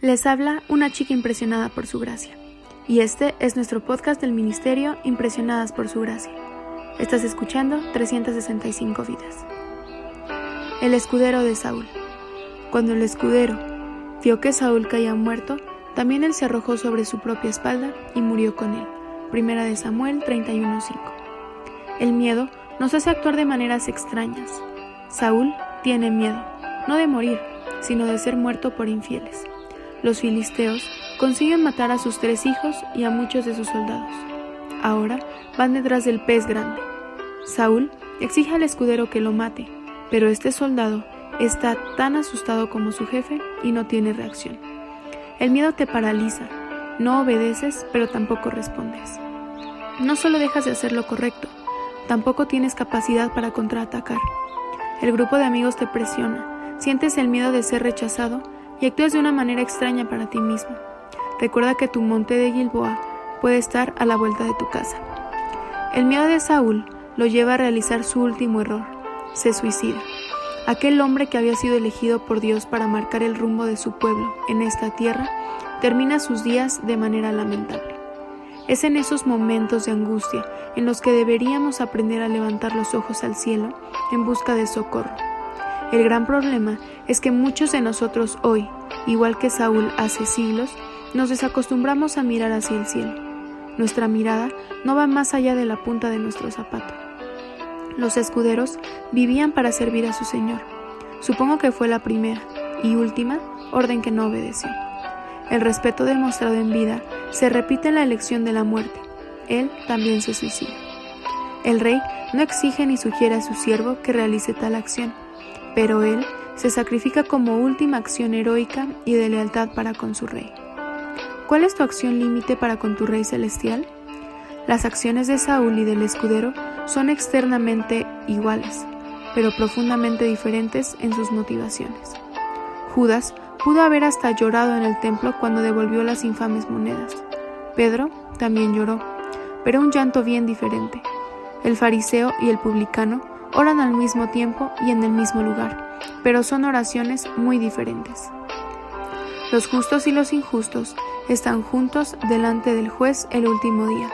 Les habla una chica impresionada por su gracia. Y este es nuestro podcast del Ministerio Impresionadas por su gracia. Estás escuchando 365 vidas. El escudero de Saúl. Cuando el escudero vio que Saúl caía muerto, también él se arrojó sobre su propia espalda y murió con él. Primera de Samuel 31:5. El miedo nos hace actuar de maneras extrañas. Saúl tiene miedo, no de morir, sino de ser muerto por infieles los filisteos consiguen matar a sus tres hijos y a muchos de sus soldados. Ahora van detrás del pez grande. Saúl exige al escudero que lo mate, pero este soldado está tan asustado como su jefe y no tiene reacción. El miedo te paraliza, no obedeces, pero tampoco respondes. No solo dejas de hacer lo correcto, tampoco tienes capacidad para contraatacar. El grupo de amigos te presiona, sientes el miedo de ser rechazado y actúas de una manera extraña para ti mismo. Recuerda que tu monte de Gilboa puede estar a la vuelta de tu casa. El miedo de Saúl lo lleva a realizar su último error. Se suicida. Aquel hombre que había sido elegido por Dios para marcar el rumbo de su pueblo en esta tierra, termina sus días de manera lamentable. Es en esos momentos de angustia en los que deberíamos aprender a levantar los ojos al cielo en busca de socorro el gran problema es que muchos de nosotros hoy, igual que Saúl hace siglos, nos desacostumbramos a mirar hacia el cielo. Nuestra mirada no va más allá de la punta de nuestro zapato. Los escuderos vivían para servir a su Señor. Supongo que fue la primera y última orden que no obedeció. El respeto demostrado en vida se repite en la elección de la muerte. Él también se suicida. El rey no exige ni sugiere a su siervo que realice tal acción pero él se sacrifica como última acción heroica y de lealtad para con su rey. ¿Cuál es tu acción límite para con tu rey celestial? Las acciones de Saúl y del escudero son externamente iguales, pero profundamente diferentes en sus motivaciones. Judas pudo haber hasta llorado en el templo cuando devolvió las infames monedas. Pedro también lloró, pero un llanto bien diferente. El fariseo y el publicano oran al mismo tiempo y en el mismo lugar, pero son oraciones muy diferentes. Los justos y los injustos están juntos delante del juez el último día,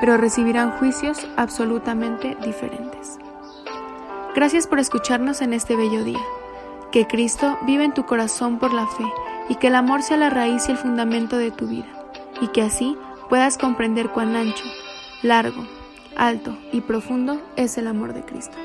pero recibirán juicios absolutamente diferentes. Gracias por escucharnos en este bello día. Que Cristo vive en tu corazón por la fe y que el amor sea la raíz y el fundamento de tu vida, y que así puedas comprender cuán ancho, largo, alto y profundo es el amor de Cristo.